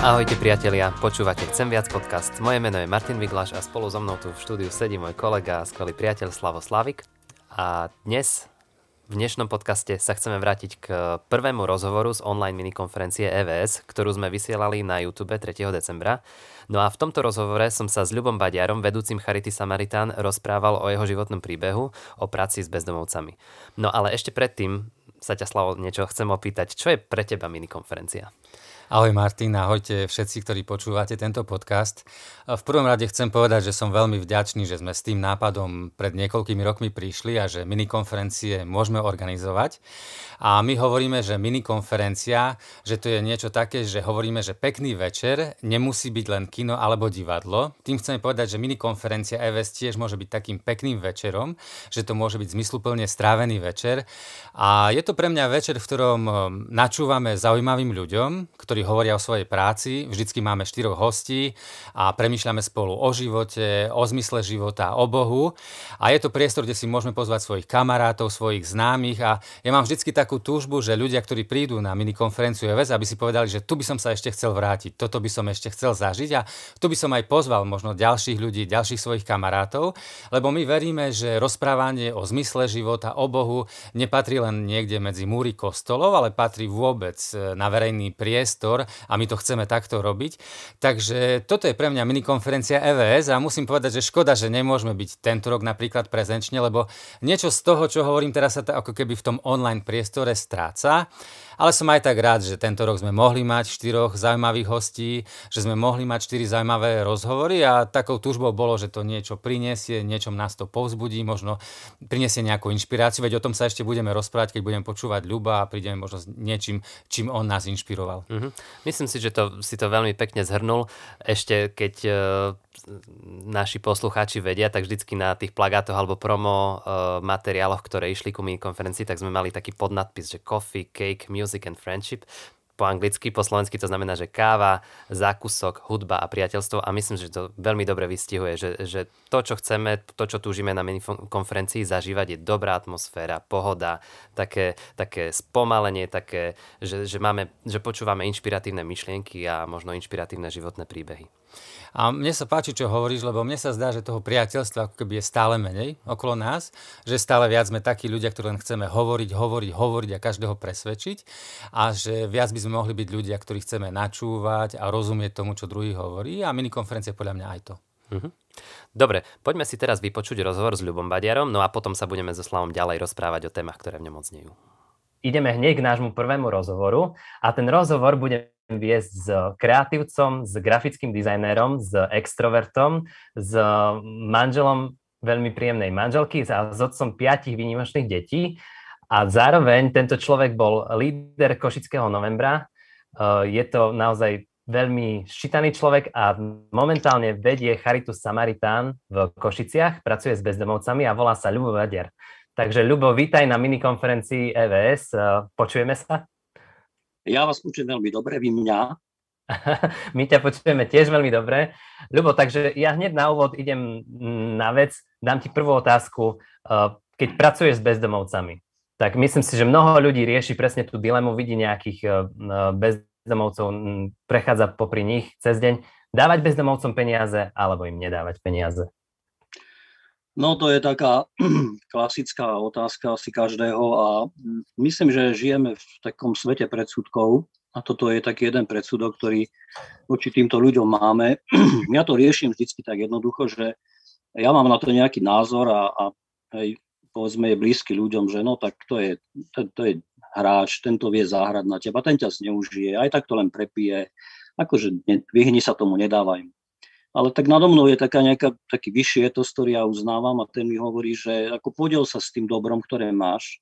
Ahojte priatelia, počúvate Chcem viac podcast. Moje meno je Martin Viglaš a spolu so mnou tu v štúdiu sedí môj kolega a skvelý priateľ Slavo Slavik. A dnes v dnešnom podcaste sa chceme vrátiť k prvému rozhovoru z online minikonferencie EVS, ktorú sme vysielali na YouTube 3. decembra. No a v tomto rozhovore som sa s Ľubom Badiarom, vedúcim Charity Samaritán, rozprával o jeho životnom príbehu, o práci s bezdomovcami. No ale ešte predtým sa ťa, Slavo, niečo chcem opýtať. Čo je pre teba minikonferencia? Ahoj Martin, ahojte všetci, ktorí počúvate tento podcast. V prvom rade chcem povedať, že som veľmi vďačný, že sme s tým nápadom pred niekoľkými rokmi prišli a že minikonferencie môžeme organizovať. A my hovoríme, že minikonferencia, že to je niečo také, že hovoríme, že pekný večer nemusí byť len kino alebo divadlo. Tým chceme povedať, že minikonferencia EVS tiež môže byť takým pekným večerom, že to môže byť zmysluplne strávený večer. A je to pre mňa večer, v ktorom um, načúvame zaujímavým ľuďom, ktorí ktorí hovoria o svojej práci. Vždycky máme štyroch hostí a premýšľame spolu o živote, o zmysle života, o Bohu. A je to priestor, kde si môžeme pozvať svojich kamarátov, svojich známych. A ja mám vždycky takú túžbu, že ľudia, ktorí prídu na minikonferenciu EVS, aby si povedali, že tu by som sa ešte chcel vrátiť, toto by som ešte chcel zažiť a tu by som aj pozval možno ďalších ľudí, ďalších svojich kamarátov, lebo my veríme, že rozprávanie o zmysle života, o Bohu nepatrí len niekde medzi múry kostolov, ale patrí vôbec na verejný priestor priestor a my to chceme takto robiť. Takže toto je pre mňa minikonferencia EVS a musím povedať, že škoda, že nemôžeme byť tento rok napríklad prezenčne, lebo niečo z toho, čo hovorím teraz sa ako keby v tom online priestore stráca. Ale som aj tak rád, že tento rok sme mohli mať štyroch zaujímavých hostí, že sme mohli mať štyri zaujímavé rozhovory a takou túžbou bolo, že to niečo prinesie, niečom nás to povzbudí, možno prinesie nejakú inšpiráciu, veď o tom sa ešte budeme rozprávať, keď budeme počúvať Ľuba a prídeme možno s niečím, čím on nás inšpiroval. Mm-hmm. Myslím si, že to, si to veľmi pekne zhrnul. Ešte keď uh, naši poslucháči vedia, tak vždycky na tých plagátoch alebo promo uh, materiáloch, ktoré išli ku konferencii, tak sme mali taký podnadpis, že coffee, cake, Music and Friendship po anglicky, po slovensky to znamená, že káva, zákusok, hudba a priateľstvo a myslím, že to veľmi dobre vystihuje, že, že to, čo chceme, to, čo túžime na konferencii zažívať je dobrá atmosféra, pohoda, také, také spomalenie, také, že, že, máme, že počúvame inšpiratívne myšlienky a možno inšpiratívne životné príbehy. A mne sa páči, čo hovoríš, lebo mne sa zdá, že toho priateľstva ako keby je stále menej okolo nás, že stále viac sme takí ľudia, ktorí len chceme hovoriť, hovoriť, hovoriť a každého presvedčiť a že viac by sme mohli byť ľudia, ktorí chceme načúvať a rozumieť tomu, čo druhý hovorí a minikonferencia podľa mňa aj to. Mm-hmm. Dobre, poďme si teraz vypočuť rozhovor s Ľubom Badiarom, no a potom sa budeme so Slavom ďalej rozprávať o témach, ktoré v ňom odznejú. Ideme hneď k nášmu prvému rozhovoru a ten rozhovor bude viesť s kreatívcom, s grafickým dizajnérom, s extrovertom, s manželom veľmi príjemnej manželky a s otcom piatich výnimočných detí. A zároveň tento človek bol líder Košického novembra. E, je to naozaj veľmi ščítaný človek a momentálne vedie Charitu Samaritán v Košiciach, pracuje s bezdomovcami a volá sa Ľubo Vadiar. Takže Ľubo, vítaj na minikonferencii EVS. E, počujeme sa? Ja vás počujem veľmi dobre, vy mňa. My ťa počujeme tiež veľmi dobre. Ľubo, takže ja hneď na úvod idem na vec, dám ti prvú otázku. Uh, keď pracuješ s bezdomovcami, tak myslím si, že mnoho ľudí rieši presne tú dilemu, vidí nejakých uh, bezdomovcov, prechádza popri nich cez deň. Dávať bezdomovcom peniaze alebo im nedávať peniaze? No to je taká klasická otázka asi každého a myslím, že žijeme v takom svete predsudkov a toto je taký jeden predsudok, ktorý voči týmto ľuďom máme. Ja to riešim vždycky tak jednoducho, že ja mám na to nejaký názor a, a hej, povedzme je blízky ľuďom, že no tak to je, to, to je hráč, tento vie zahrať na teba, ten ťa zneužije, aj tak to len prepije, akože ne, vyhni sa tomu, nedávaj mu ale tak nado mnou je taká nejaká, taký vyšší etos, ktorý ja uznávam a ten mi hovorí, že ako podiel sa s tým dobrom, ktoré máš,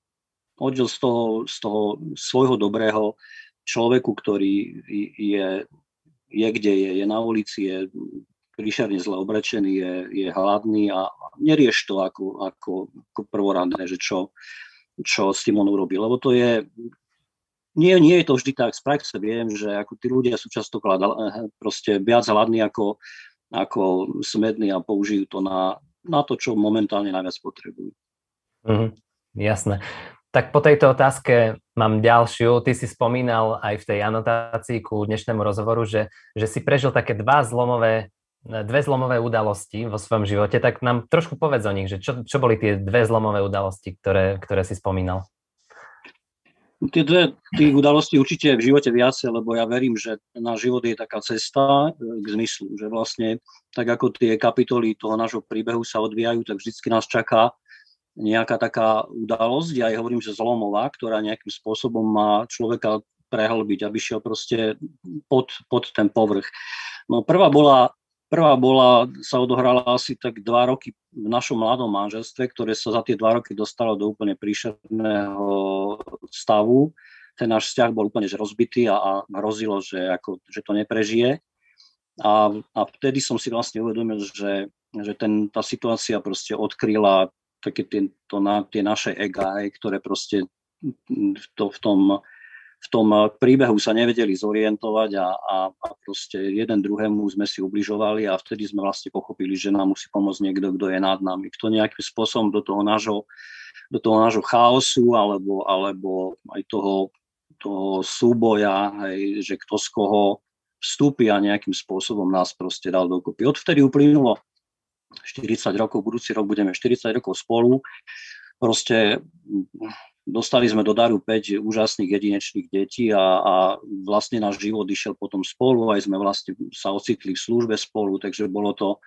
podiel z toho, z toho svojho dobrého človeku, ktorý je, je kde je, je na ulici, je príšerne zle obrečený, je, je hladný a nerieš to ako, ako, ako prvoradné, že čo, čo s tým on urobí, lebo to je, nie, nie je to vždy tak, z praxe viem, že ako tí ľudia sú často proste viac hladní ako, ako smední a použijú to na, na to, čo momentálne najviac potrebujú. Mm, jasné. Tak po tejto otázke mám ďalšiu. Ty si spomínal aj v tej anotácii ku dnešnému rozhovoru, že, že si prežil také dva zlomové, dve zlomové udalosti vo svojom živote. Tak nám trošku povedz o nich, že čo, čo boli tie dve zlomové udalosti, ktoré, ktoré si spomínal. Tie dve tých udalostí určite v živote viacej, lebo ja verím, že náš život je taká cesta e, k zmyslu, že vlastne tak ako tie kapitoly toho nášho príbehu sa odvíjajú, tak vždycky nás čaká nejaká taká udalosť, ja aj hovorím, že zlomová, ktorá nejakým spôsobom má človeka prehlbiť, aby šiel proste pod, pod ten povrch. No prvá bola, prvá bola, sa odohrala asi tak dva roky v našom mladom manželstve, ktoré sa za tie dva roky dostalo do úplne príšerného stavu. Ten náš vzťah bol úplne rozbitý a, a hrozilo, že, ako, že to neprežije. A, a vtedy som si vlastne uvedomil, že, že ten, tá situácia proste odkryla také tie, to na, tie naše ega, ktoré proste to, v, tom, v tom príbehu sa nevedeli zorientovať a, a, a proste jeden druhému sme si ubližovali a vtedy sme vlastne pochopili, že nám musí pomôcť niekto, kto je nad nami. Kto nejakým spôsobom do toho nášho, do toho nášho chaosu alebo, alebo aj toho, toho súboja, hej, že kto z koho vstúpi a nejakým spôsobom nás proste dal dokopy. Odvtedy uplynulo 40 rokov, budúci rok budeme 40 rokov spolu. Proste dostali sme do daru 5 úžasných jedinečných detí a, a vlastne náš život išiel potom spolu, aj sme vlastne sa ocitli v službe spolu, takže bolo to,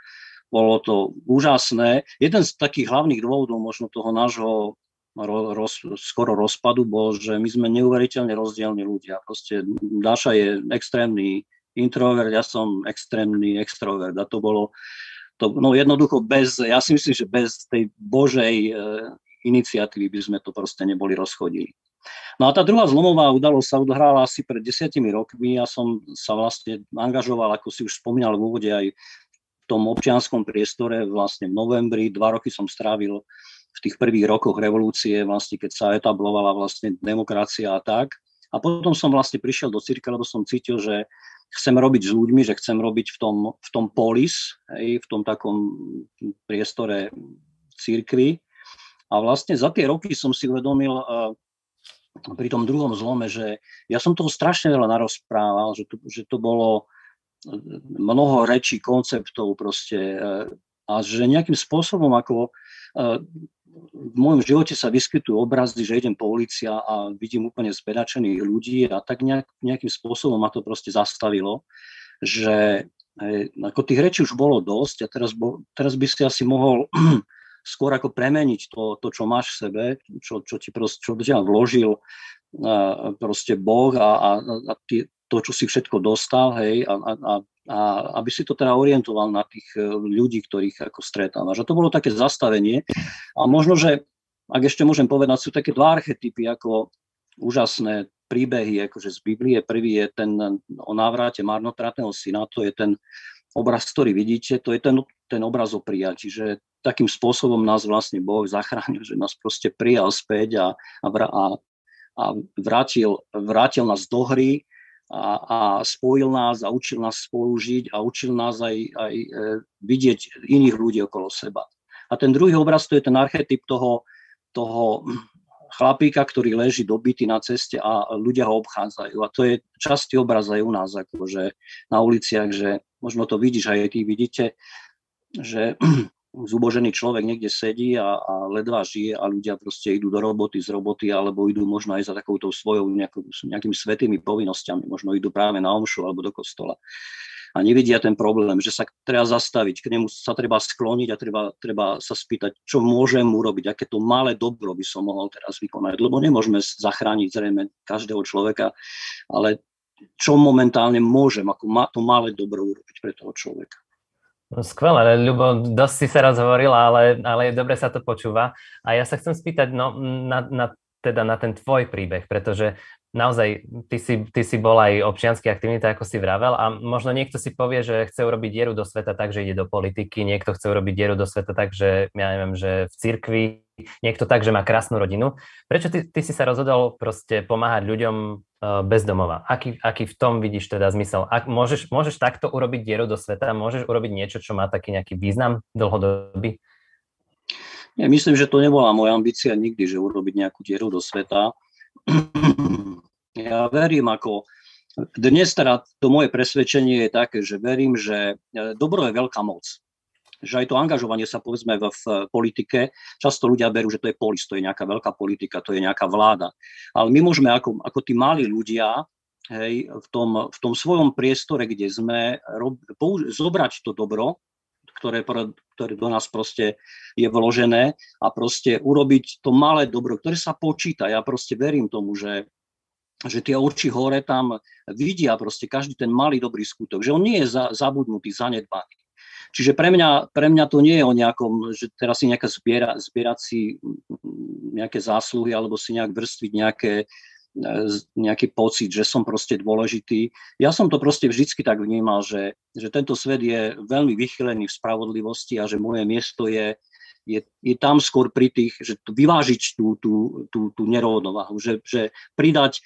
bolo to úžasné. Jeden z takých hlavných dôvodov možno toho nášho roz, skoro rozpadu bol, že my sme neuveriteľne rozdielni ľudia. Proste Dáša je extrémny introvert, ja som extrémny extrovert a to bolo to, no jednoducho bez, ja si myslím, že bez tej Božej e, iniciatívy by sme to proste neboli rozchodili. No a tá druhá zlomová udalosť sa odohrala asi pred desiatimi rokmi. Ja som sa vlastne angažoval, ako si už spomínal v úvode, aj v tom občianskom priestore vlastne v novembri. Dva roky som strávil v tých prvých rokoch revolúcie, vlastne keď sa etablovala vlastne demokracia a tak. A potom som vlastne prišiel do cirke, lebo som cítil, že chcem robiť s ľuďmi, že chcem robiť v tom, v tom polis, hej, v tom takom priestore církvy. A vlastne za tie roky som si uvedomil uh, pri tom druhom zlome, že ja som toho strašne veľa narozprával, že to, že to bolo e, mnoho rečí, konceptov proste uh, a že nejakým spôsobom ako v môjom živote sa vyskytujú obrazy, že idem po ulici a vidím úplne zbedačených ľudí a tak nejak, nejakým spôsobom ma to proste zastavilo, že ako tých rečí už bolo dosť a teraz, bo, teraz by si asi mohol skôr ako premeniť to, to čo máš v sebe, čo, čo ti proste, čo ťa vložil a, proste Boh a, a, a ty, to, čo si všetko dostal, hej, a, a, a aby si to teda orientoval na tých e, ľudí, ktorých ako stretávaš. A to bolo také zastavenie. A možno, že, ak ešte môžem povedať, sú také dva archetypy ako úžasné príbehy akože z Biblie. Prvý je ten o návrate marnotratného syna, to je ten obraz, ktorý vidíte, to je ten, ten obraz o prijatí, že takým spôsobom nás vlastne Boh zachránil, že nás proste prijal späť a, a, a, a vrátil, vrátil nás do hry a, a spojil nás a učil nás spolužiť a učil nás aj, aj e, vidieť iných ľudí okolo seba. A ten druhý obraz to je ten archetyp toho, toho chlapíka, ktorý leží dobitý na ceste a ľudia ho obchádzajú. A to je častý obraz aj u nás, akože na uliciach, že možno to vidíš, aj ty vidíte, že zubožený človek niekde sedí a, a ledva žije a ľudia proste idú do roboty, z roboty alebo idú možno aj za takouto svojou nejakou, nejakými svetými povinnosťami, možno idú práve na omšu alebo do kostola a nevidia ten problém, že sa treba zastaviť, k nemu sa treba skloniť a treba, treba sa spýtať, čo môžem urobiť, aké to malé dobro by som mohol teraz vykonať, lebo nemôžeme zachrániť zrejme každého človeka, ale čo momentálne môžem, ako to malé dobro urobiť pre toho človeka. No skvelé, Ľubo, dosť si sa rozhovorila, ale, ale dobre sa to počúva. A ja sa chcem spýtať no, na, na, teda na ten tvoj príbeh, pretože naozaj ty si, ty si bol aj občiansky aktivný, ako si vravel, a možno niekto si povie, že chce urobiť dieru do sveta tak, že ide do politiky, niekto chce urobiť dieru do sveta tak, že ja neviem, že v cirkvi, niekto tak, že má krásnu rodinu. Prečo ty, ty si sa rozhodol proste pomáhať ľuďom bez domova. Aký, aký v tom vidíš teda zmysel? Ak môžeš, môžeš takto urobiť dieru do sveta? Môžeš urobiť niečo, čo má taký nejaký význam dlhodobý? Ja myslím, že to nebola moja ambícia nikdy, že urobiť nejakú dieru do sveta. Ja verím ako dnes teda to moje presvedčenie je také, že verím, že e, dobro je veľká moc. Že aj to angažovanie sa povedzme v, v politike, často ľudia berú, že to je polis, to je nejaká veľká politika, to je nejaká vláda. Ale my môžeme ako, ako tí malí ľudia hej, v, tom, v tom svojom priestore, kde sme, rob, použ- zobrať to dobro, ktoré, ktoré do nás proste je vložené a proste urobiť to malé dobro, ktoré sa počíta. Ja proste verím tomu, že že tie oči hore tam vidia proste každý ten malý dobrý skutok, že on nie je za, zabudnutý, zanedbaný. Čiže pre mňa, pre mňa to nie je o nejakom, že teraz si nejaká zbiera, zbierať si nejaké zásluhy alebo si nejak vrstviť nejaké, nejaký pocit, že som proste dôležitý. Ja som to proste vždycky tak vnímal, že, že tento svet je veľmi vychylený v spravodlivosti a že moje miesto je, je, je tam skôr pri tých, že vyvážiť tú, tú, tú, tú nerovnováhu, že, že pridať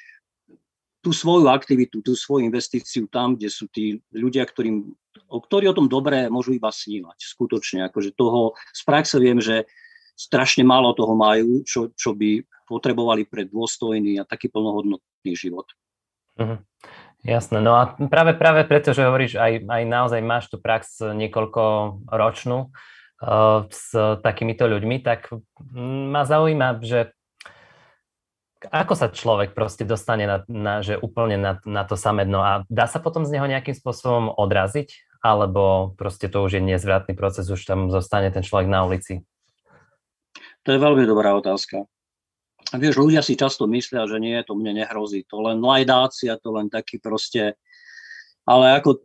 tú svoju aktivitu, tú svoju investíciu tam, kde sú tí ľudia, ktorým, o, ktorí o tom dobre môžu iba snívať. Skutočne, akože toho z praxe viem, že strašne málo toho majú, čo, čo by potrebovali pre dôstojný a taký plnohodnotný život. Mhm. Jasné, no a práve, práve preto, že hovoríš, aj, aj naozaj máš tú prax niekoľko ročnú uh, s takýmito ľuďmi, tak ma zaujíma, že ako sa človek proste dostane na, na, že úplne na, na to samé dno a dá sa potom z neho nejakým spôsobom odraziť? Alebo proste to už je nezvratný proces, už tam zostane ten človek na ulici? To je veľmi dobrá otázka. Vieš, ľudia si často myslia, že nie, to mne nehrozí. To len lajdácia, to len taký proste... Ale ako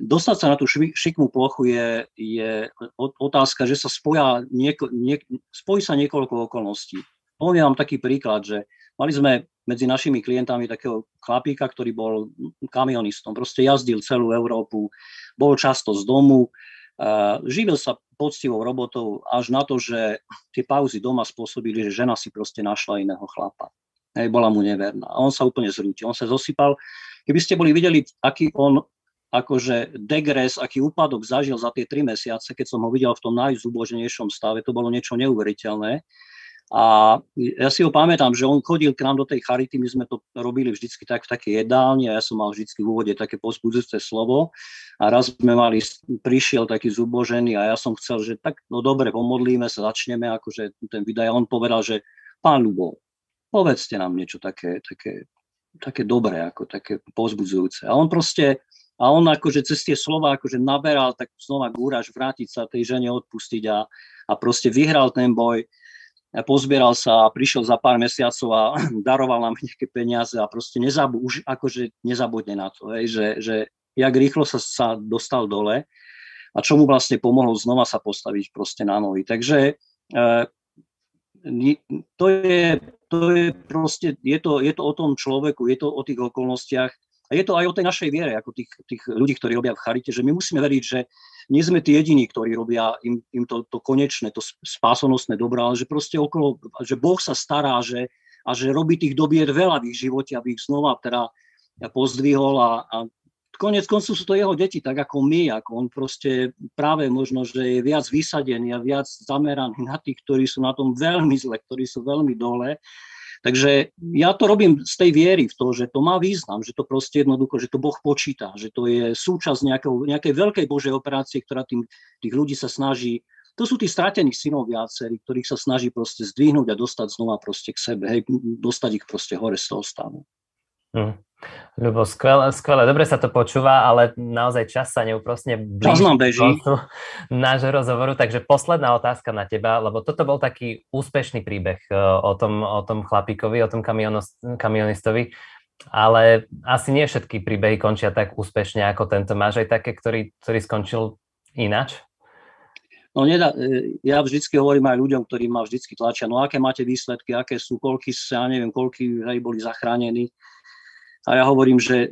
dostať sa na tú šikmú plochu je, je otázka, že sa spoja nieko, nie, spojí sa niekoľko okolností. Poviem vám taký príklad, že Mali sme medzi našimi klientami takého chlapíka, ktorý bol kamionistom. Proste jazdil celú Európu, bol často z domu, živil sa poctivou robotou až na to, že tie pauzy doma spôsobili, že žena si proste našla iného chlapa. Hej, bola mu neverná. A on sa úplne zrútil, on sa zosypal. Keby ste boli videli, aký on akože degres, aký úpadok zažil za tie tri mesiace, keď som ho videl v tom najzuboženejšom stave, to bolo niečo neuveriteľné. A ja si ho pamätám, že on chodil k nám do tej charity, my sme to robili vždycky tak v takej jedálni a ja som mal vždycky v úvode také pozbudzujúce slovo. A raz sme mali, prišiel taký zubožený a ja som chcel, že tak, no dobre, pomodlíme sa, začneme akože ten videj. A on povedal, že pán Ľubo, povedzte nám niečo také, také, také dobré, ako také pozbudzujúce. A on proste, a on akože cez tie slova akože naberal tak znova gúraž vrátiť sa tej žene odpustiť a, a proste vyhral ten boj pozbieral sa a prišiel za pár mesiacov a daroval nám nejaké peniaze a proste nezabu, už akože nezabudne na to, hej, že, že jak rýchlo sa, sa dostal dole a čo mu vlastne pomohlo znova sa postaviť proste na nohy. Takže e, to je, to je proste, je to, je to o tom človeku, je to o tých okolnostiach, a je to aj o tej našej viere, ako tých, tých ľudí, ktorí robia v charite, že my musíme veriť, že nie sme tí jediní, ktorí robia im, im to, to konečné, to spásonosné dobro, ale že proste okolo, že Boh sa stará, že, a že robí tých dobier veľa v ich živote, aby ich znova teda pozdvihol a, a konec koncov sú to jeho deti, tak ako my, ako on proste práve možno, že je viac vysadený a viac zameraný na tých, ktorí sú na tom veľmi zle, ktorí sú veľmi dole Takže ja to robím z tej viery v to, že to má význam, že to proste jednoducho, že to Boh počíta, že to je súčasť nejakého, nejakej veľkej Božej operácie, ktorá tým, tých ľudí sa snaží to sú tí stratení synov viacerí, ktorých sa snaží proste zdvihnúť a dostať znova proste k sebe, hej, dostať ich proste hore z toho stavu. Hmm. Ľubo, skvelé, skvelé, dobre sa to počúva, ale naozaj čas sa neúprosne blíži nášho rozhovoru, takže posledná otázka na teba, lebo toto bol taký úspešný príbeh e, o tom, o tom chlapíkovi, o tom kamionistovi, ale asi nie všetky príbehy končia tak úspešne ako tento. Máš aj také, ktorý, ktorý skončil ináč? No nedá, e, ja vždycky hovorím aj ľuďom, ktorí ma vždycky tlačia, no aké máte výsledky, aké sú, koľky ja neviem, koľky hej, boli zachránení. A ja hovorím, že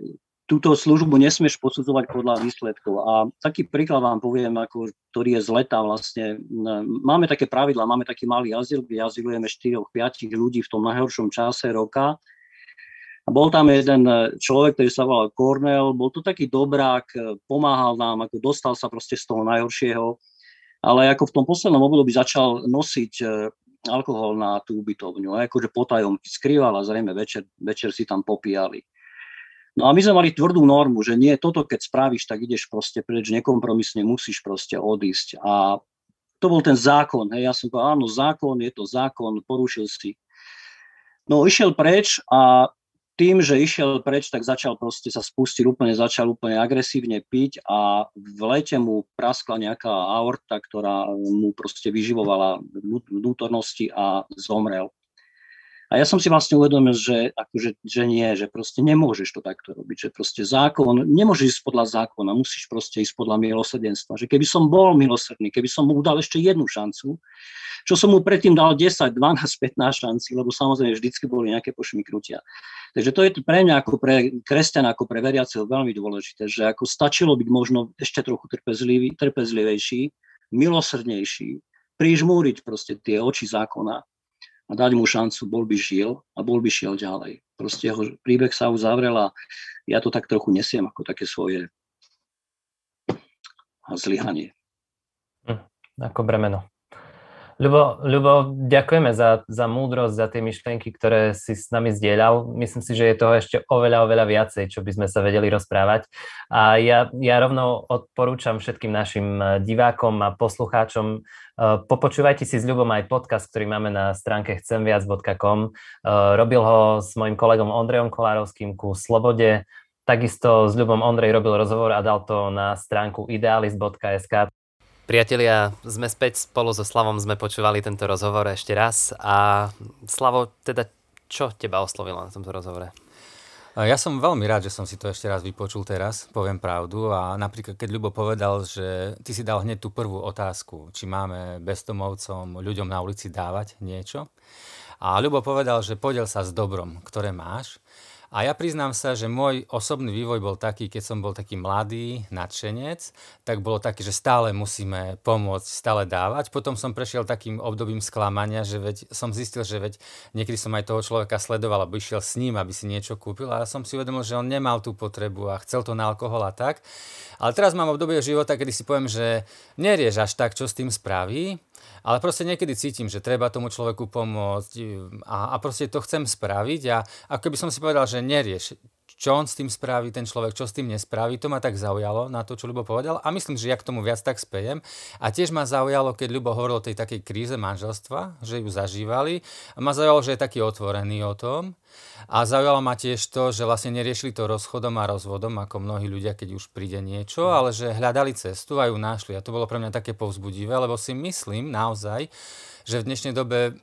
túto službu nesmieš posudzovať podľa výsledkov. A taký príklad vám poviem, ako, ktorý je z leta vlastne. Máme také pravidla, máme taký malý azyl, kde azylujeme 4-5 ľudí v tom najhoršom čase roka. A bol tam jeden človek, ktorý sa volal Cornell, bol to taký dobrák, pomáhal nám, ako dostal sa proste z toho najhoršieho. ale ako v tom poslednom období začal nosiť e, alkohol na tú ubytovňu, akože potajomky skrýval a zrejme večer, večer si tam popíjali. No a my sme mali tvrdú normu, že nie, toto keď spravíš, tak ideš proste preč, nekompromisne musíš proste odísť. A to bol ten zákon, hej, ja som povedal, áno, zákon, je to zákon, porušil si. No išiel preč a tým, že išiel preč, tak začal proste sa spustiť úplne, začal úplne agresívne piť a v lete mu praskla nejaká aorta, ktorá mu proste vyživovala vnútornosti a zomrel. A ja som si vlastne uvedomil, že, akože, že nie, že proste nemôžeš to takto robiť, že proste zákon, nemôžeš ísť podľa zákona, musíš proste ísť podľa milosrdenstva. Že keby som bol milosrdný, keby som mu dal ešte jednu šancu, čo som mu predtým dal 10, 12, 15 šanci, lebo samozrejme vždycky boli nejaké pošmiknutia. Takže to je pre mňa ako pre kresťana, ako pre veriaceho veľmi dôležité, že ako stačilo byť možno ešte trochu trpezlivý, trpezlivejší, milosrdnejší, prižmúriť proste tie oči zákona a dať mu šancu, bol by žil a bol by šiel ďalej. Proste jeho príbeh sa uzavrel a ja to tak trochu nesiem ako také svoje zlyhanie. Hm, ako bremeno. Ľubo, Ľubo, ďakujeme za, za múdrosť, za tie myšlienky, ktoré si s nami zdieľal. Myslím si, že je toho ešte oveľa, oveľa viacej, čo by sme sa vedeli rozprávať. A ja, ja rovno odporúčam všetkým našim eh, divákom a poslucháčom, eh, popočúvajte si s Ľubom aj podcast, ktorý máme na stránke chcemviac.com. Eh, robil ho s mojim kolegom Ondrejom Kolárovským ku Slobode. Takisto s Ľubom Ondrej robil rozhovor a dal to na stránku idealist.sk. Priatelia, sme späť spolu so Slavom, sme počúvali tento rozhovor ešte raz a Slavo, teda čo teba oslovilo na tomto rozhovore? Ja som veľmi rád, že som si to ešte raz vypočul teraz, poviem pravdu. A napríklad, keď Ľubo povedal, že ty si dal hneď tú prvú otázku, či máme bezdomovcom, ľuďom na ulici dávať niečo. A Ľubo povedal, že podiel sa s dobrom, ktoré máš. A ja priznám sa, že môj osobný vývoj bol taký, keď som bol taký mladý nadšenec, tak bolo taký, že stále musíme pomôcť, stále dávať. Potom som prešiel takým obdobím sklamania, že veď som zistil, že veď niekedy som aj toho človeka sledoval, aby išiel s ním, aby si niečo kúpil a som si uvedomil, že on nemal tú potrebu a chcel to na alkohol a tak. Ale teraz mám obdobie života, kedy si poviem, že nerieš až tak, čo s tým spraví, ale proste niekedy cítim, že treba tomu človeku pomôcť a, a proste to chcem spraviť a ako keby som si povedal, že nerieš, čo on s tým spraví, ten človek, čo s tým nespraví, to ma tak zaujalo na to, čo Ľubo povedal a myslím, že ja k tomu viac tak spejem. A tiež ma zaujalo, keď Ľubo hovoril o tej takej kríze manželstva, že ju zažívali a ma zaujalo, že je taký otvorený o tom. A zaujalo ma tiež to, že vlastne neriešili to rozchodom a rozvodom, ako mnohí ľudia, keď už príde niečo, ale že hľadali cestu a ju našli. A to bolo pre mňa také povzbudivé, lebo si myslím naozaj, že v dnešnej dobe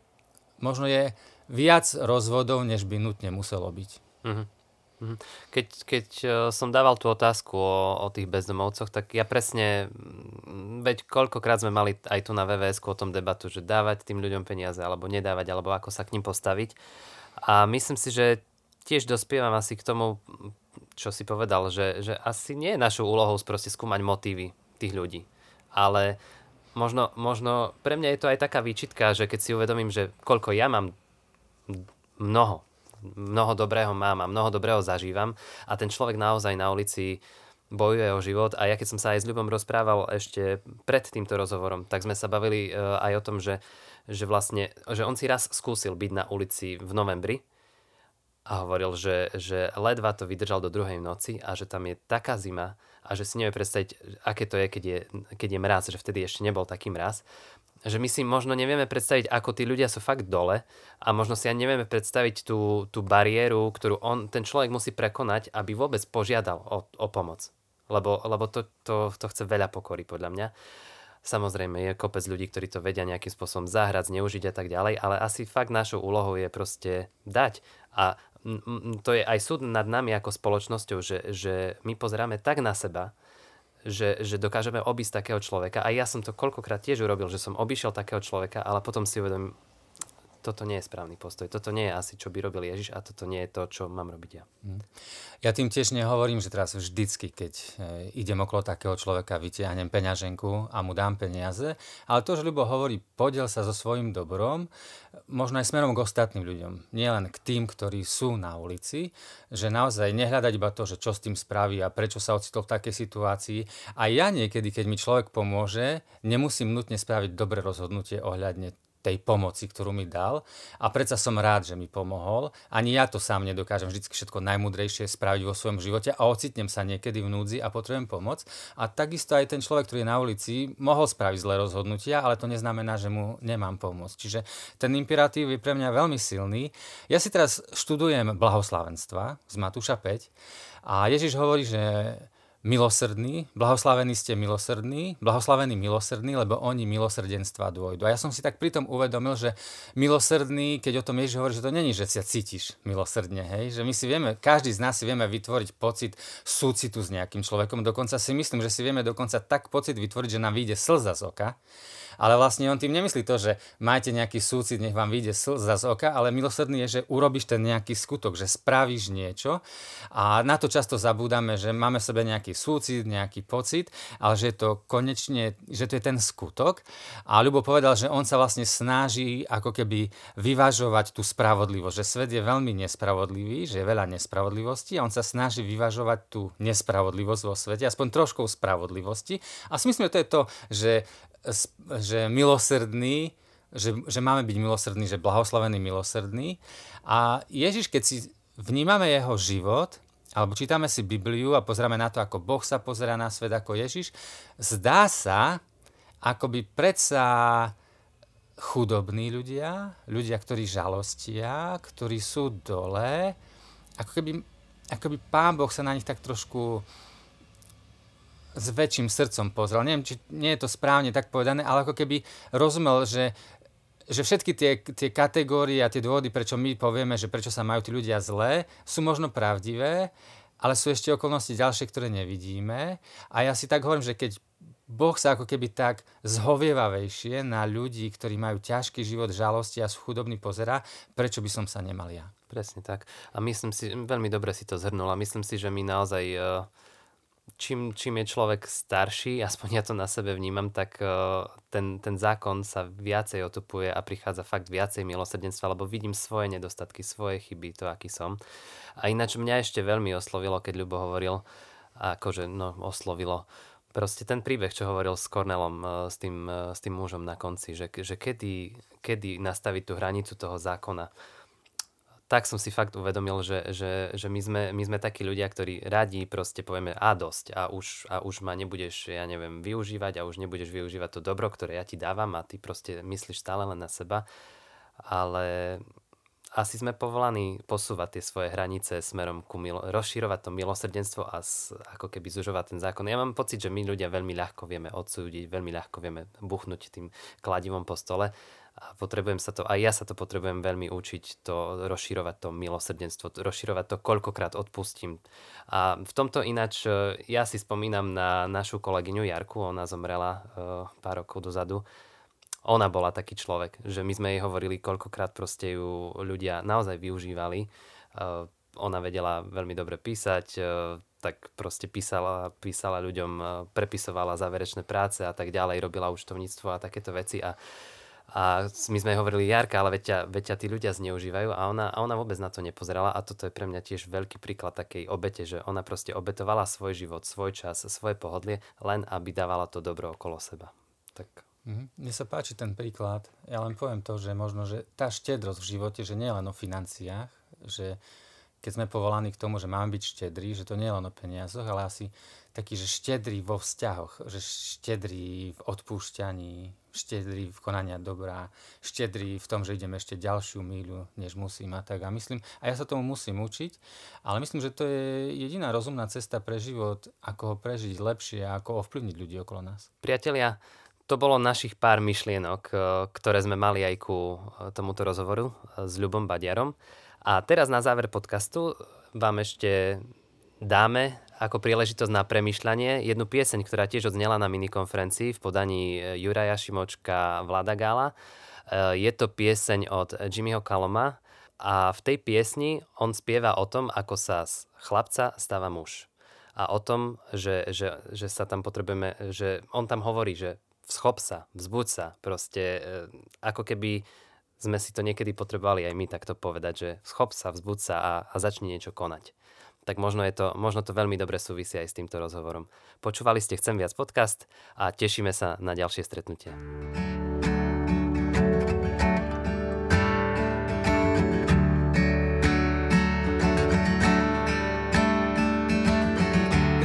možno je viac rozvodov, než by nutne muselo byť. Mm-hmm. Mhm. Keď, keď e, som dával tú otázku o, o tých bezdomovcoch, tak ja presne, mm, veď koľkokrát sme mali aj tu na VVS o tom debatu, že dávať tým ľuďom peniaze alebo nedávať, alebo ako sa k ním postaviť. A myslím si, že tiež dospievam asi k tomu, čo si povedal, že, že asi nie je našou úlohou proste skúmať motívy tých ľudí. Ale možno, možno pre mňa je to aj taká výčitka, že keď si uvedomím, že koľko ja mám mnoho mnoho dobrého mám a mnoho dobrého zažívam. A ten človek naozaj na ulici bojuje o život. A ja keď som sa aj s Ľubom rozprával ešte pred týmto rozhovorom, tak sme sa bavili e, aj o tom, že, že vlastne, že on si raz skúsil byť na ulici v novembri a hovoril, že, že ledva to vydržal do druhej noci a že tam je taká zima a že si nevie predstaviť, aké to je, keď je, keď je mraz, že vtedy ešte nebol taký mraz že my si možno nevieme predstaviť, ako tí ľudia sú fakt dole a možno si ani nevieme predstaviť tú, tú bariéru, ktorú on, ten človek musí prekonať, aby vôbec požiadal o, o pomoc. Lebo, lebo to, to, to chce veľa pokory, podľa mňa. Samozrejme, je kopec ľudí, ktorí to vedia nejakým spôsobom zahrať, zneužiť a tak ďalej, ale asi fakt našou úlohou je proste dať. A to je aj súd nad nami ako spoločnosťou, že, že my pozeráme tak na seba, že, že dokážeme obísť takého človeka. A ja som to koľkokrát tiež urobil, že som obišiel takého človeka, ale potom si uvedomím, toto nie je správny postoj, toto nie je asi, čo by robil Ježiš a toto nie je to, čo mám robiť ja. Mm. Ja tým tiež nehovorím, že teraz vždycky, keď e, idem okolo takého človeka, vytiahnem peňaženku a mu dám peniaze, ale to, že Ľubo hovorí, podiel sa so svojím dobrom, možno aj smerom k ostatným ľuďom, nielen k tým, ktorí sú na ulici, že naozaj nehľadať iba to, že čo s tým spraví a prečo sa ocitol v takej situácii. A ja niekedy, keď mi človek pomôže, nemusím nutne spraviť dobré rozhodnutie ohľadne tej pomoci, ktorú mi dal. A predsa som rád, že mi pomohol. Ani ja to sám nedokážem vždy všetko najmudrejšie spraviť vo svojom živote a ocitnem sa niekedy v núdzi a potrebujem pomoc. A takisto aj ten človek, ktorý je na ulici, mohol spraviť zlé rozhodnutia, ale to neznamená, že mu nemám pomôcť. Čiže ten imperatív je pre mňa veľmi silný. Ja si teraz študujem blahoslavenstva z Matúša 5 a Ježiš hovorí, že milosrdní, blahoslavení ste milosrdní, blahoslavení milosrdní, lebo oni milosrdenstva dôjdu. A ja som si tak pritom uvedomil, že milosrdný, keď o tom Ježiš hovorí, že to není, že sa cítiš milosrdne, hej? že my si vieme, každý z nás si vieme vytvoriť pocit súcitu s nejakým človekom, dokonca si myslím, že si vieme dokonca tak pocit vytvoriť, že nám vyjde slza z oka, ale vlastne on tým nemyslí to, že máte nejaký súcit, nech vám vyjde slza z oka, ale milosrdný je, že urobíš ten nejaký skutok, že spravíš niečo a na to často zabúdame, že máme v sebe nejaký súcit, nejaký pocit, ale že je to konečne, že to je ten skutok. A Ľubo povedal, že on sa vlastne snaží ako keby vyvažovať tú spravodlivosť, že svet je veľmi nespravodlivý, že je veľa nespravodlivosti a on sa snaží vyvažovať tú nespravodlivosť vo svete, aspoň trošku spravodlivosti. A si myslím, že to je to, že že milosrdný, že, že máme byť milosrdní, že blahoslavený milosrdný. A Ježiš, keď si vnímame jeho život, alebo čítame si Bibliu a pozrieme na to, ako Boh sa pozera na svet ako Ježiš, zdá sa, ako by predsa chudobní ľudia, ľudia, ktorí žalostia, ktorí sú dole, ako keby, ako by Pán Boh sa na nich tak trošku s väčším srdcom pozrel. Neviem, či nie je to správne tak povedané, ale ako keby rozumel, že, že všetky tie, tie kategórie a tie dôvody, prečo my povieme, že prečo sa majú tí ľudia zlé, sú možno pravdivé, ale sú ešte okolnosti ďalšie, ktoré nevidíme. A ja si tak hovorím, že keď Boh sa ako keby tak zhovievavejšie na ľudí, ktorí majú ťažký život žalosti a sú chudobní pozera, prečo by som sa nemal ja? Presne tak. A myslím si, veľmi dobre si to zhrnul a myslím si, že my naozaj uh čím, čím je človek starší, aspoň ja to na sebe vnímam, tak uh, ten, ten zákon sa viacej otupuje a prichádza fakt viacej milosrdenstva, lebo vidím svoje nedostatky, svoje chyby, to aký som. A ináč mňa ešte veľmi oslovilo, keď Ľubo hovoril, akože no oslovilo, proste ten príbeh, čo hovoril s Kornelom, uh, s tým, uh, s tým mužom na konci, že, že kedy, kedy nastaviť tú hranicu toho zákona tak som si fakt uvedomil, že, že, že my, sme, my sme takí ľudia, ktorí radi proste povieme a dosť a už, a už ma nebudeš, ja neviem, využívať a už nebudeš využívať to dobro, ktoré ja ti dávam a ty proste myslíš stále len na seba. Ale asi sme povolaní posúvať tie svoje hranice smerom ku milo- rozširovať to milosrdenstvo a s, ako keby zužovať ten zákon. Ja mám pocit, že my ľudia veľmi ľahko vieme odsúdiť, veľmi ľahko vieme buchnúť tým kladivom po stole a potrebujem sa to, aj ja sa to potrebujem veľmi učiť, to rozširovať to milosrdenstvo, rozširovať to, koľkokrát odpustím. A v tomto ináč, e, ja si spomínam na našu kolegyňu Jarku, ona zomrela uh, pár rokov dozadu. Ona bola taký človek, že my sme jej hovorili, koľkokrát proste ju ľudia naozaj využívali. Uh, ona vedela veľmi dobre písať, tak proste písala, písala ľuďom, prepisovala záverečné práce a tak ďalej, robila účtovníctvo a takéto veci a uh, a my sme hovorili, Jarka, ale veď ťa, veď ťa tí ľudia zneužívajú a ona, a ona vôbec na to nepozerala a toto je pre mňa tiež veľký príklad takej obete, že ona proste obetovala svoj život, svoj čas, svoje pohodlie, len aby dávala to dobro okolo seba. Tak. Mm-hmm. Mne sa páči ten príklad. Ja len poviem to, že možno, že tá štedrosť v živote, že nie len o financiách, že keď sme povolaní k tomu, že máme byť štedrí, že to nie je len o peniazoch, ale asi taký, že štedrý vo vzťahoch, že štedrý v odpúšťaní, štedrý v konania dobrá, štedrý v tom, že ideme ešte ďalšiu míľu, než musím a tak. A myslím, a ja sa tomu musím učiť, ale myslím, že to je jediná rozumná cesta pre život, ako ho prežiť lepšie a ako ovplyvniť ľudí okolo nás. Priatelia, to bolo našich pár myšlienok, eh, ktoré sme mali aj ku eh, tomuto rozhovoru eh, s Ľubom Badiarom. A teraz na záver podcastu vám ešte dáme ako príležitosť na premyšľanie jednu pieseň, ktorá tiež odznela na minikonferencii v podaní Juraja Šimočka Vlada Gála. Je to pieseň od Jimmyho Kaloma a v tej piesni on spieva o tom, ako sa z chlapca stáva muž. A o tom, že, že, že sa tam potrebujeme, že on tam hovorí, že schop sa, vzbuď sa, proste ako keby sme si to niekedy potrebovali aj my takto povedať, že schop sa, vzbuď sa a, a začni niečo konať. Tak možno, je to, možno to veľmi dobre súvisí aj s týmto rozhovorom. Počúvali ste Chcem viac podcast a tešíme sa na ďalšie stretnutie.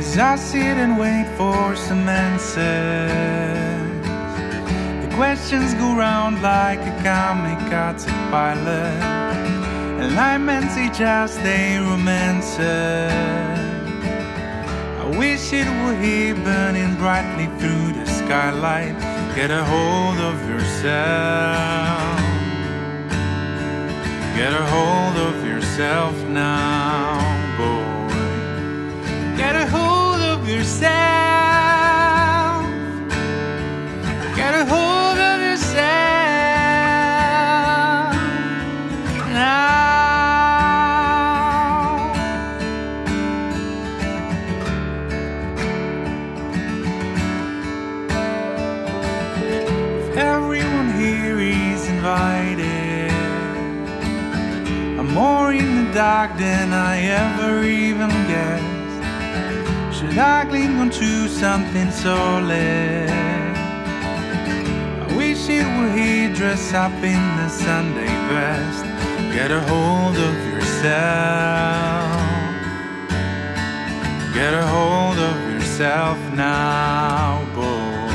As I sit and wait for some answers questions go round like a kamikaze pilot. Alignments each as they romance I wish it were here burning brightly through the skylight. Get a hold of yourself. Get a hold of yourself now, boy. Get a hold of yourself. Get a hold. I'm more in the dark than I ever even guessed. Should I cling on to something solid? I wish you were here, dress up in the Sunday best. Get a hold of yourself. Get a hold of yourself now, boy.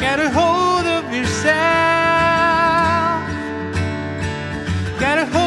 Get a hold of yourself. Gotta hold